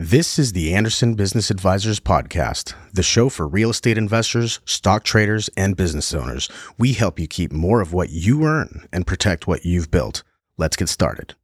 This is the Anderson Business Advisors Podcast, the show for real estate investors, stock traders, and business owners. We help you keep more of what you earn and protect what you've built. Let's get started.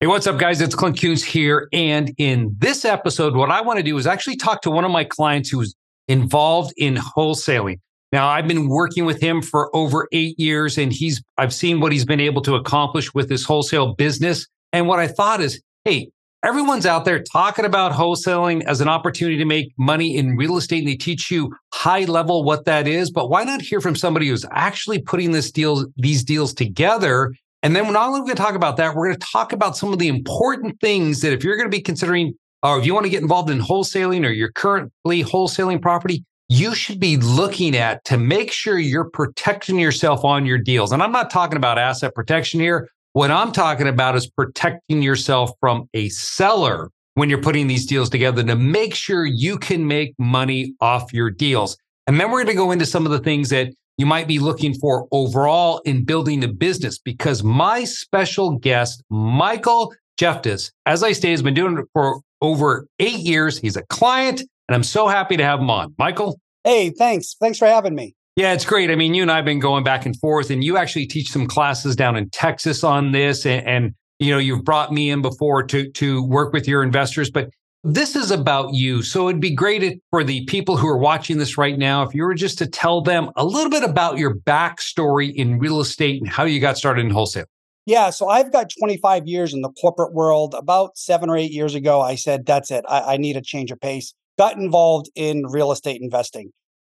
Hey, what's up, guys? It's Clint Coons here. And in this episode, what I want to do is actually talk to one of my clients who's involved in wholesaling. Now, I've been working with him for over eight years, and he's I've seen what he's been able to accomplish with this wholesale business. And what I thought is, hey, Everyone's out there talking about wholesaling as an opportunity to make money in real estate and they teach you high level what that is. But why not hear from somebody who's actually putting this deal, these deals together? And then we're not only going to talk about that, we're going to talk about some of the important things that if you're going to be considering, or if you want to get involved in wholesaling or you're currently wholesaling property, you should be looking at to make sure you're protecting yourself on your deals. And I'm not talking about asset protection here. What I'm talking about is protecting yourself from a seller when you're putting these deals together to make sure you can make money off your deals. And then we're going to go into some of the things that you might be looking for overall in building a business because my special guest, Michael Gefteas, as I say, has been doing it for over eight years. He's a client and I'm so happy to have him on. Michael. Hey, thanks. Thanks for having me. Yeah, it's great. I mean, you and I have been going back and forth, and you actually teach some classes down in Texas on this, and, and you know, you've brought me in before to to work with your investors, but this is about you. So it'd be great for the people who are watching this right now if you were just to tell them a little bit about your backstory in real estate and how you got started in wholesale. Yeah, so I've got 25 years in the corporate world. About seven or eight years ago, I said, that's it. I, I need a change of pace. Got involved in real estate investing.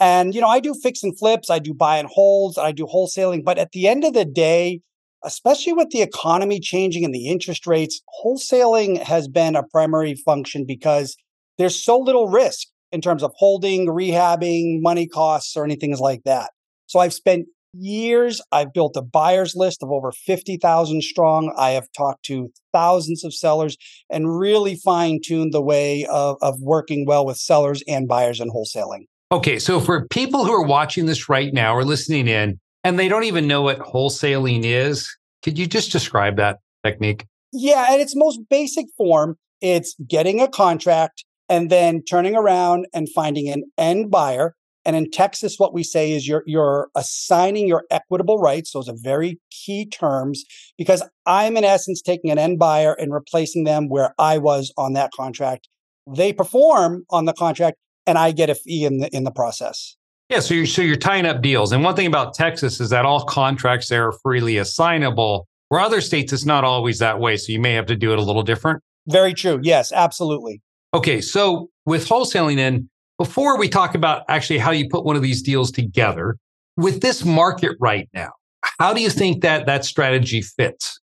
And, you know, I do fix and flips, I do buy and holds, I do wholesaling. But at the end of the day, especially with the economy changing and the interest rates, wholesaling has been a primary function because there's so little risk in terms of holding, rehabbing, money costs, or anything like that. So I've spent years. I've built a buyer's list of over 50,000 strong. I have talked to thousands of sellers and really fine tuned the way of, of working well with sellers and buyers in wholesaling. Okay, so for people who are watching this right now or listening in and they don't even know what wholesaling is, could you just describe that technique? Yeah, at its most basic form, it's getting a contract and then turning around and finding an end buyer. And in Texas, what we say is you're you're assigning your equitable rights. Those are very key terms because I'm in essence taking an end buyer and replacing them where I was on that contract. They perform on the contract, and I get a fee in the in the process. Yeah, so you're so you're tying up deals. And one thing about Texas is that all contracts there are freely assignable. Where other states it's not always that way, so you may have to do it a little different. Very true. Yes, absolutely. Okay, so with wholesaling then, before we talk about actually how you put one of these deals together, with this market right now, how do you think that that strategy fits?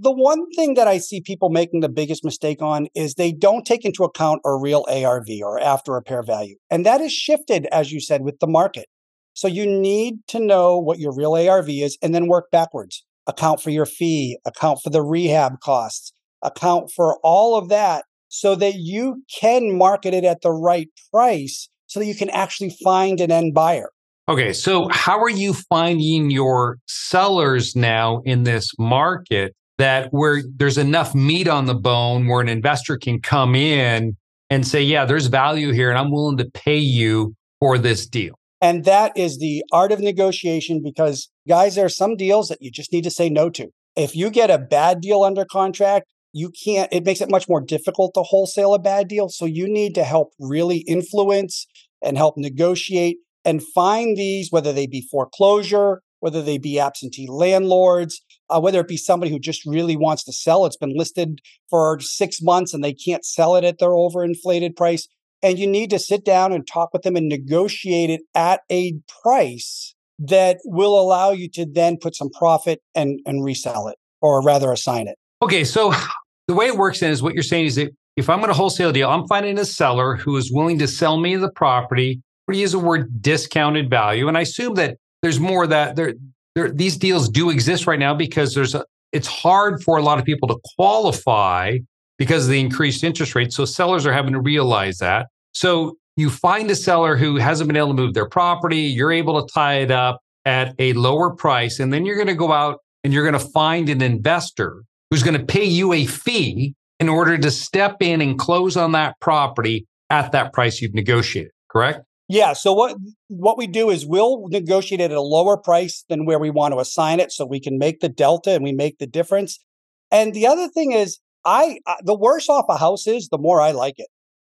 The one thing that I see people making the biggest mistake on is they don't take into account a real ARV or after repair value. And that is shifted, as you said, with the market. So you need to know what your real ARV is and then work backwards. Account for your fee, account for the rehab costs, account for all of that so that you can market it at the right price so that you can actually find an end buyer. Okay, so how are you finding your sellers now in this market that where there's enough meat on the bone where an investor can come in and say, yeah, there's value here and I'm willing to pay you for this deal. And that is the art of negotiation because, guys, there are some deals that you just need to say no to. If you get a bad deal under contract, you can't, it makes it much more difficult to wholesale a bad deal. So you need to help really influence and help negotiate and find these, whether they be foreclosure, whether they be absentee landlords, uh, whether it be somebody who just really wants to sell. It's been listed for six months and they can't sell it at their overinflated price. And you need to sit down and talk with them and negotiate it at a price that will allow you to then put some profit and, and resell it, or rather assign it. Okay. So the way it works then is what you're saying is that if I'm going to wholesale deal, I'm finding a seller who is willing to sell me the property. We use the word discounted value. And I assume that there's more that there, there these deals do exist right now because there's a it's hard for a lot of people to qualify because of the increased interest rates. So sellers are having to realize that. So you find a seller who hasn't been able to move their property, you're able to tie it up at a lower price, and then you're going to go out and you're going to find an investor who's going to pay you a fee in order to step in and close on that property at that price you've negotiated, correct? Yeah. So what what we do is we'll negotiate it at a lower price than where we want to assign it, so we can make the delta and we make the difference. And the other thing is, I the worse off a house is, the more I like it.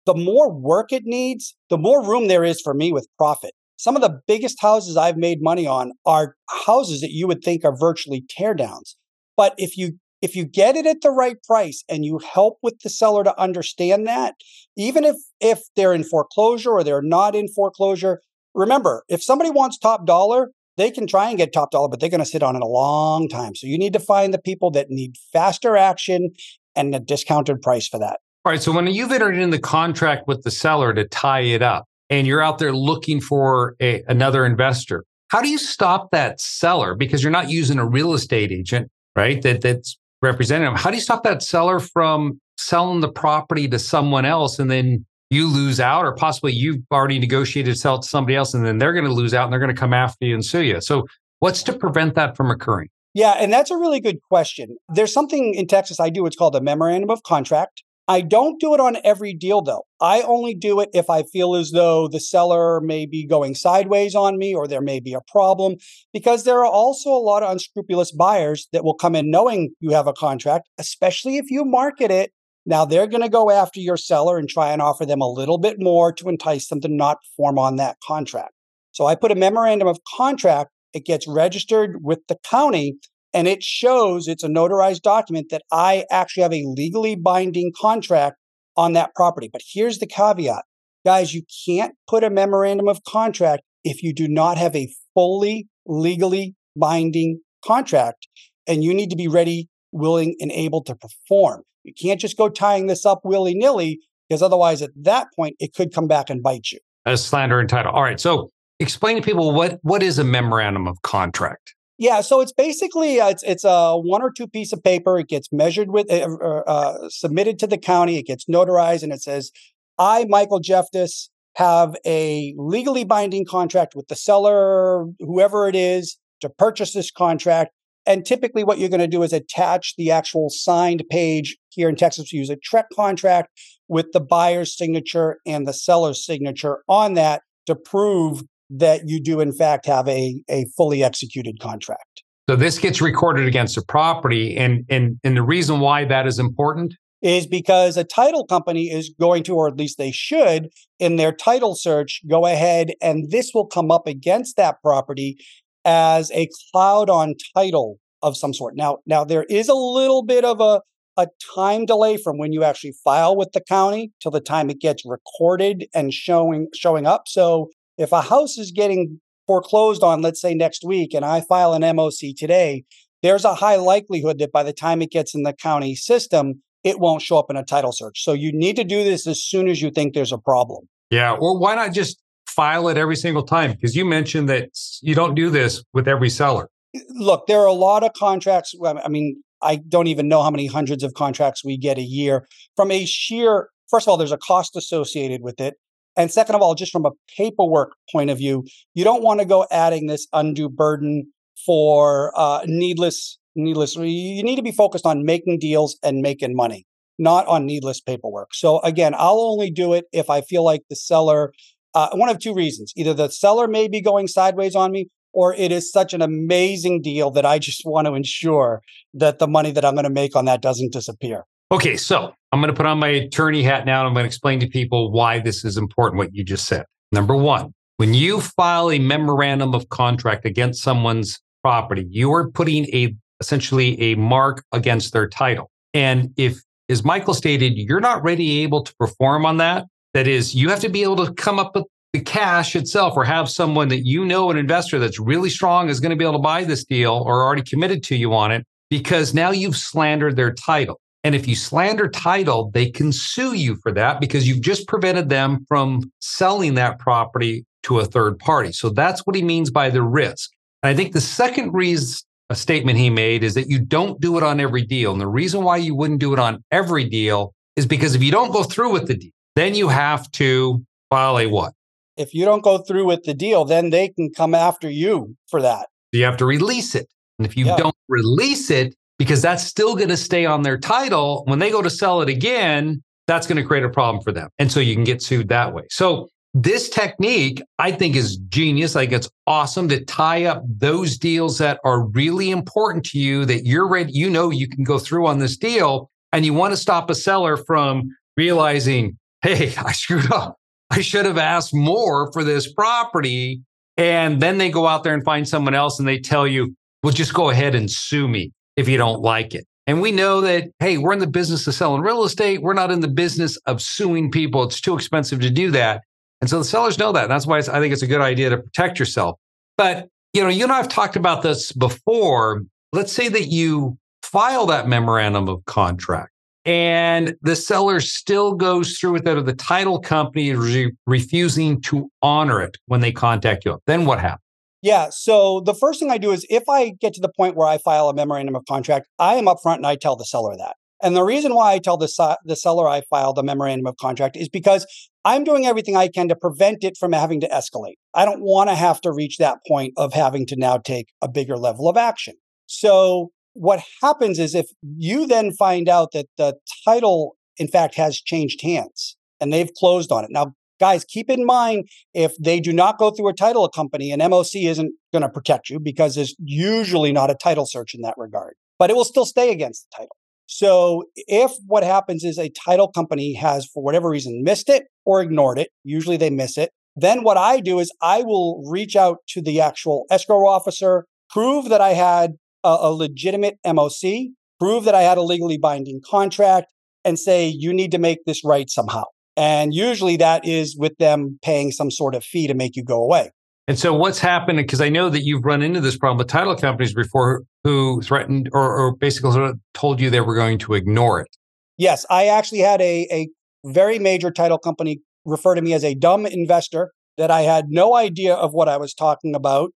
The more work it needs, the more room there is for me with profit. Some of the biggest houses I've made money on are houses that you would think are virtually teardowns. But if you if you get it at the right price and you help with the seller to understand that, even if if they're in foreclosure or they're not in foreclosure, remember, if somebody wants top dollar, they can try and get top dollar, but they're going to sit on it a long time. So you need to find the people that need faster action and a discounted price for that. All right. So when you've entered in the contract with the seller to tie it up and you're out there looking for a, another investor, how do you stop that seller? Because you're not using a real estate agent, right? That that's representative. How do you stop that seller from selling the property to someone else and then you lose out, or possibly you've already negotiated to sell to somebody else and then they're going to lose out and they're going to come after you and sue you? So, what's to prevent that from occurring? Yeah, and that's a really good question. There's something in Texas I do, it's called a memorandum of contract. I don't do it on every deal though. I only do it if I feel as though the seller may be going sideways on me or there may be a problem because there are also a lot of unscrupulous buyers that will come in knowing you have a contract, especially if you market it. Now they're going to go after your seller and try and offer them a little bit more to entice them to not perform on that contract. So I put a memorandum of contract. It gets registered with the county and it shows it's a notarized document that I actually have a legally binding contract on that property. But here's the caveat guys, you can't put a memorandum of contract if you do not have a fully legally binding contract and you need to be ready, willing, and able to perform. You can't just go tying this up willy nilly because otherwise, at that point, it could come back and bite you. As slander and title. All right. So explain to people what, what is a memorandum of contract? Yeah, so it's basically uh, it's it's a one or two piece of paper. It gets measured with uh, uh, submitted to the county. It gets notarized, and it says, "I, Michael Gefteas, have a legally binding contract with the seller, whoever it is, to purchase this contract." And typically, what you're going to do is attach the actual signed page. Here in Texas, we use a TREC contract with the buyer's signature and the seller's signature on that to prove that you do in fact have a, a fully executed contract. So this gets recorded against the property. And, and, and the reason why that is important is because a title company is going to, or at least they should, in their title search, go ahead and this will come up against that property as a cloud on title of some sort. Now, now there is a little bit of a, a time delay from when you actually file with the county till the time it gets recorded and showing showing up. So if a house is getting foreclosed on, let's say next week, and I file an MOC today, there's a high likelihood that by the time it gets in the county system, it won't show up in a title search. So you need to do this as soon as you think there's a problem. Yeah. Or why not just file it every single time? Because you mentioned that you don't do this with every seller. Uh, look, there are a lot of contracts. I mean, I don't even know how many hundreds of contracts we get a year from a sheer, first of all, there's a cost associated with it. And second of all, just from a paperwork point of view, you don't want to go adding this undue burden for uh, needless, needless. You need to be focused on making deals and making money, not on needless paperwork. So again, I'll only do it if I feel like the seller. Uh, one of two reasons: either the seller may be going sideways on me, or it is such an amazing deal that I just want to ensure that the money that I'm going to make on that doesn't disappear. Okay, so I'm going to put on my attorney hat now and I'm going to explain to people why this is important, what you just said. Number one, when you file a memorandum of contract against someone's property, you are putting a essentially a mark against their title. And if, as Michael stated, you're not ready able to perform on that, that is, you have to be able to come up with the cash itself or have someone that you know, an investor that's really strong is going to be able to buy this deal or already committed to you on it because now you've slandered their title. And if you slander title, they can sue you for that because you've just prevented them from selling that property to a third party. So that's what he means by the risk. And I think the second reason a statement he made is that you don't do it on every deal. And the reason why you wouldn't do it on every deal is because if you don't go through with the deal, then you have to file a what? If you don't go through with the deal, then they can come after you for that. You have to release it. And if you yeah. don't release it, because that's still going to stay on their title. When they go to sell it again, that's going to create a problem for them. And so you can get sued that way. So this technique, I think, is genius. Think it's awesome to tie up those deals that are really important to you that you're ready, you know, you can go through on this deal. And you want to stop a seller from realizing, hey, I screwed up. I should have asked more for this property. And then they go out there and find someone else and they tell you, well, just go ahead and sue me if you don't like it. And we know that, hey, we're in the business of selling real estate. We're not in the business of suing people. It's too expensive to do that. And so the sellers know that. That's why I think it's a good idea to protect yourself. But, you know, you and I have talked about this before. Let's say that you file that memorandum of contract and the seller still goes through with it, or the title company is re- refusing to honor it when they contact you. Then what happens? Yeah. So the first thing I do is if I get to the point where I file a memorandum of contract, I am upfront and I tell the seller that. And the reason why I tell the, the seller I filed a memorandum of contract is because I'm doing everything I can to prevent it from having to escalate. I don't want to have to reach that point of having to now take a bigger level of action. So what happens is if you then find out that the title, in fact, has changed hands and they've closed on it. Now, guys, keep in mind if they do not go through a title company, an MOC isn't going to protect you because there's usually not a title search in that regard, but it will still stay against the title. So if what happens is a title company has, for whatever reason, missed it or ignored it, usually they miss it, then what I do is I will reach out to the actual escrow officer, prove that I had a, a legitimate MOC, prove that I had a legally binding contract, and say, you need to make this right somehow. And usually that is with them paying some sort of fee to make you go away. And so what's happened, because I know that you've run into this problem with title companies before who threatened or, or basically sort of told you they were going to ignore it. Yes, I actually had a, a very major title company refer to me as a dumb investor that I had no idea of what I was talking about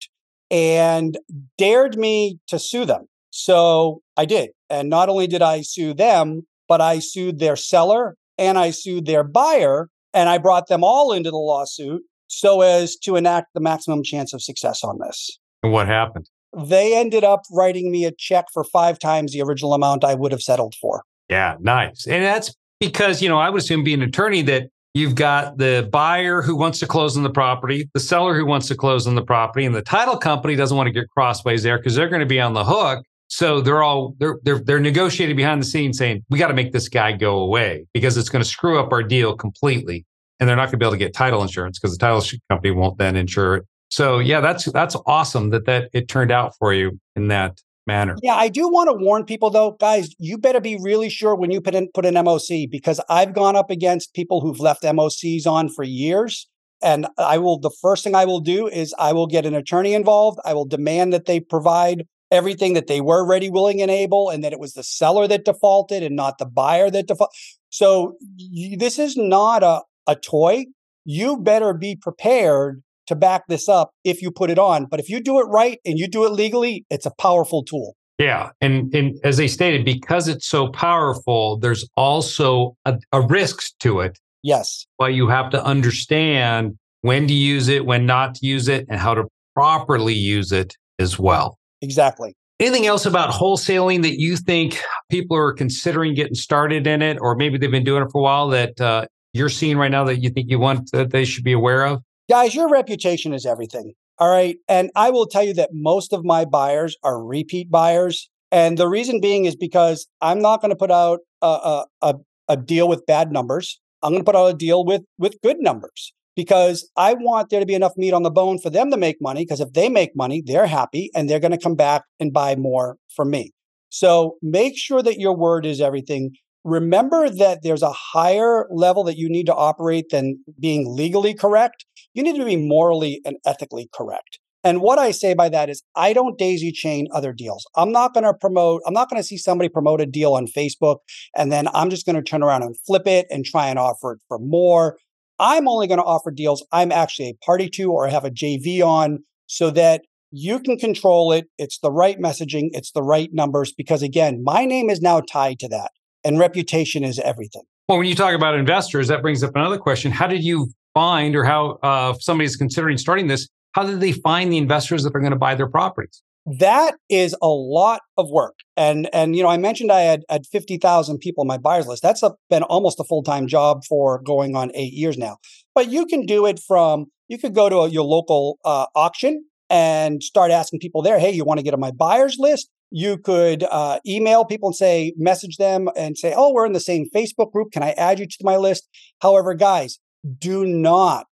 and dared me to sue them. So I did. And not only did I sue them, but I sued their seller and I sued their buyer and I brought them all into the lawsuit so as to enact the maximum chance of success on this. And what happened? They ended up writing me a check for five times the original amount I would have settled for. Yeah, nice. And that's because, you know, I would assume being an attorney that you've got the buyer who wants to close on the property, the seller who wants to close on the property, and the title company doesn't want to get crossways there because they're going to be on the hook. So they're all they're they're they're negotiating behind the scenes saying, we got to make this guy go away because it's going to screw up our deal completely and they're not going to be able to get title insurance because the title company won't then insure it. So yeah, that's that's awesome that that it turned out for you in that manner. Yeah, I do want to warn people though, guys, you better be really sure when you put in put an MOC because I've gone up against people who've left MOCs on for years. And I will the first thing I will do is I will get an attorney involved. I will demand that they provide everything that they were ready, willing, and able, and that it was the seller that defaulted and not the buyer that defaulted. So you, this is not a, a toy, you better be prepared to back this up if you put it on. But if you do it right and you do it legally, it's a powerful tool. Yeah. And, and as they stated, because it's so powerful, there's also a, a risk to it. Yes. But you have to understand when to use it, when not to use it, and how to properly use it as well. Exactly. Anything else about wholesaling that you think people are considering getting started in it, or maybe they've been doing it for a while that uh, you're seeing right now that you think you want that they should be aware of? Guys, your reputation is everything. All right. And I will tell you that most of my buyers are repeat buyers. And the reason being is because I'm not going to put out a, a, a, deal with bad numbers. I'm going to put out a deal with, with good numbers because I want there to be enough meat on the bone for them to make money. Because if they make money, they're happy and they're going to come back and buy more from me. So make sure that your word is everything remember that there's a higher level that you need to operate than being legally correct. You need to be morally and ethically correct. And what I say by that is, I don't daisy chain other deals. I'm not going to promote, I'm not going to see somebody promote a deal on Facebook and then I'm just going to turn around and flip it and try and offer it for more. I'm only going to offer deals I'm actually a party to or have a JV on so that you can control it. It's the right messaging, it's the right numbers, because again, my name is now tied to that and reputation is everything. Well, when you talk about investors, that brings up another question. How did you find, or how, uh, somebody's considering starting this, how did they find the investors that are going to buy their properties? That is a lot of work. And and you know, I mentioned I had had 50,000 people on my buyers list. That's a, been almost a full-time job for going on 8 years now. But you can do it from you could go to a, your local uh, auction and start asking people there, "Hey, you want to get on my buyers list?" You could uh, email people and say, message them and say, "Oh, we're in the same Facebook group. Can I add you to my list?" However, guys, do not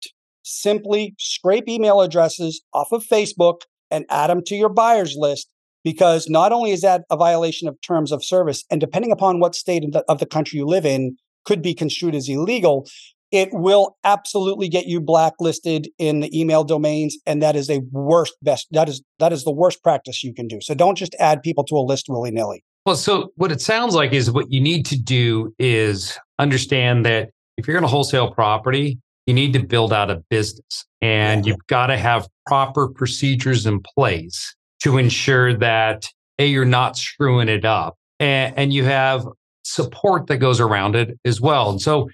simply scrape email addresses off of Facebook and add them to your buyers list because not only is that a violation of terms of service, and depending upon what state of the, country you live in, could be construed as illegal, it will absolutely get you blacklisted in the email domains, and that is a worst best. That is that is the worst practice you can do. So don't just add people to a list willy nilly. Well, so what it sounds like is what you need to do is understand that if you're going to wholesale property, you need to build out a business and you've got to have proper procedures in place to ensure that a you're not screwing it up and, and you have support that goes around it as well. And so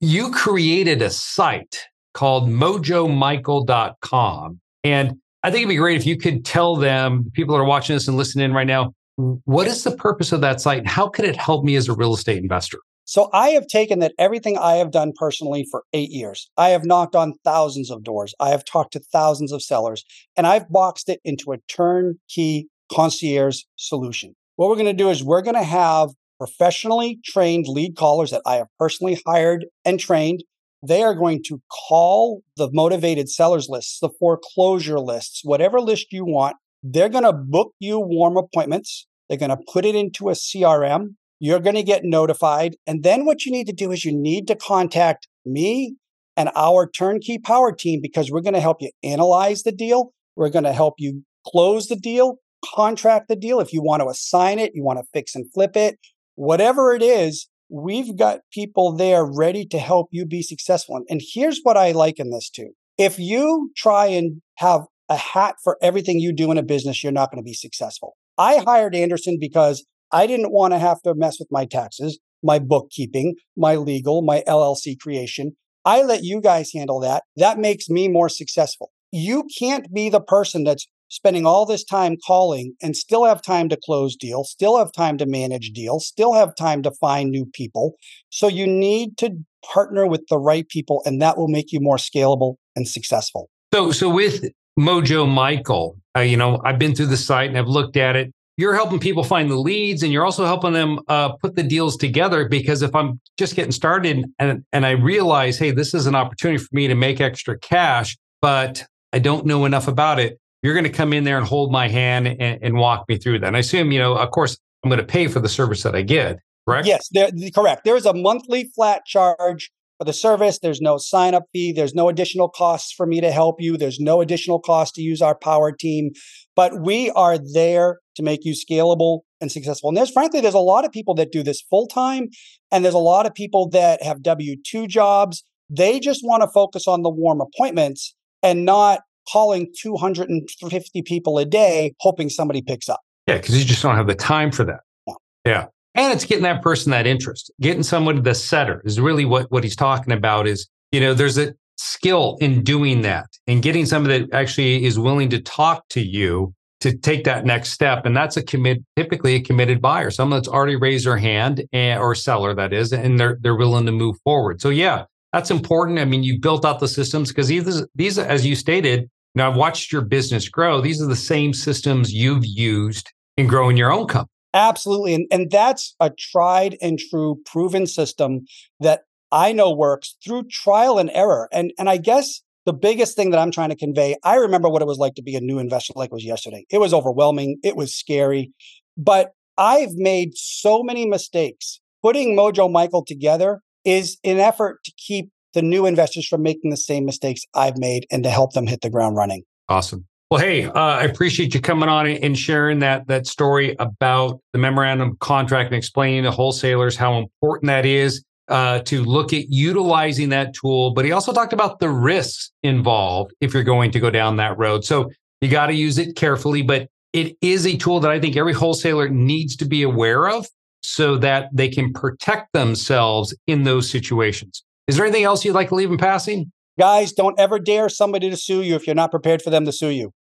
you created a site called mojomichael.com and i think it'd be great if you could tell them people that are watching this and listening in right now what is the purpose of that site? And how could it help me as a real estate investor so I have taken that everything I have done personally for eight years. I have knocked on thousands of doors. I have talked to thousands of sellers, and I've boxed it into a turnkey concierge solution. What we're going to do is we're going to have professionally trained lead callers that I have personally hired and trained. They are going to call the motivated sellers lists, the foreclosure lists, whatever list you want. They're going to book you warm appointments. They're going to put it into a CRM. You're going to get notified. And then what you need to do is you need to contact me and our turnkey power team because we're going to help you analyze the deal. We're going to help you close the deal, contract the deal. If you want to assign it, you want to fix and flip it, whatever it is, we've got people there ready to help you be successful. And here's what I liken this to. If you try and have a hat for everything you do in a business, you're not going to be successful. I hired Anderson because I didn't want to have to mess with my taxes, my bookkeeping, my legal, my LLC creation. I let you guys handle that. That makes me more successful. You can't be the person that's spending all this time calling and still have time to close deals, still have time to manage deals, still have time to find new people. So you need to partner with the right people and that will make you more scalable and successful. So so with Mojo Michael, uh, you know, I've been through the site and I've looked at it you're helping people find the leads and you're also helping them uh, put the deals together because if i'm just getting started and, and i realize hey this is an opportunity for me to make extra cash but i don't know enough about it you're going to come in there and hold my hand and, and walk me through that. And i assume you know of course i'm going to pay for the service that i get correct? Yes correct. There's a monthly flat charge for the service. There's no sign up fee. There's no additional costs for me to help you. There's no additional cost to use our power team. But we are there to make you scalable and successful. And there's frankly, there's a lot of people that do this full time, and there's a lot of people that have W 2 jobs. They just want to focus on the warm appointments and not calling 250 people a day hoping somebody picks up. Yeah, because you just don't have the time for that. No. Yeah. And it's getting that person that interest, getting someone the setter is really what, what he's talking about is, you know, there's a skill in doing that and getting somebody that actually is willing to talk to you to take that next step. And that's a commit, typically a committed buyer, someone that's already raised their hand and, or seller that is, and they're, they're willing to move forward. So yeah, that's important. I mean, you built out the systems because these, these, as you stated, now I've watched your business grow. These are the same systems you've used in growing your own company. Absolutely. And, and that's a tried and true proven system that I know works through trial and error. And, and I guess the biggest thing that I'm trying to convey, I remember what it was like to be a new investor like it was yesterday. It was overwhelming. It was scary. But I've made so many mistakes. Putting Mojo Michael together is an effort to keep the new investors from making the same mistakes I've made and to help them hit the ground running. Awesome. Well, hey, uh, I appreciate you coming on and sharing that that story about the memorandum contract and explaining to wholesalers how important that is uh, to look at utilizing that tool. But he also talked about the risks involved if you're going to go down that road. So you got to use it carefully, but it is a tool that I think every wholesaler needs to be aware of so that they can protect themselves in those situations. Is there anything else you'd like to leave in passing? Guys, don't ever dare somebody to sue you if you're not prepared for them to sue you.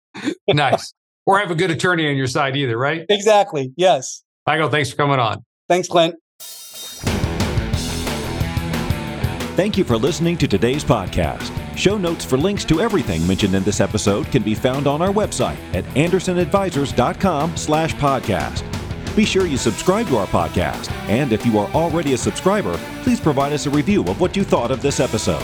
nice. or have a good attorney on your side either, right? Exactly. Yes. Michael, thanks for coming on. Thanks, Clint. Thank you for listening to today's podcast. Show notes for links to everything mentioned in this episode can be found on our website at andersonadvisors.com slash podcast. Be sure you subscribe to our podcast, and if you are already a subscriber, please provide us a review of what you thought of this episode.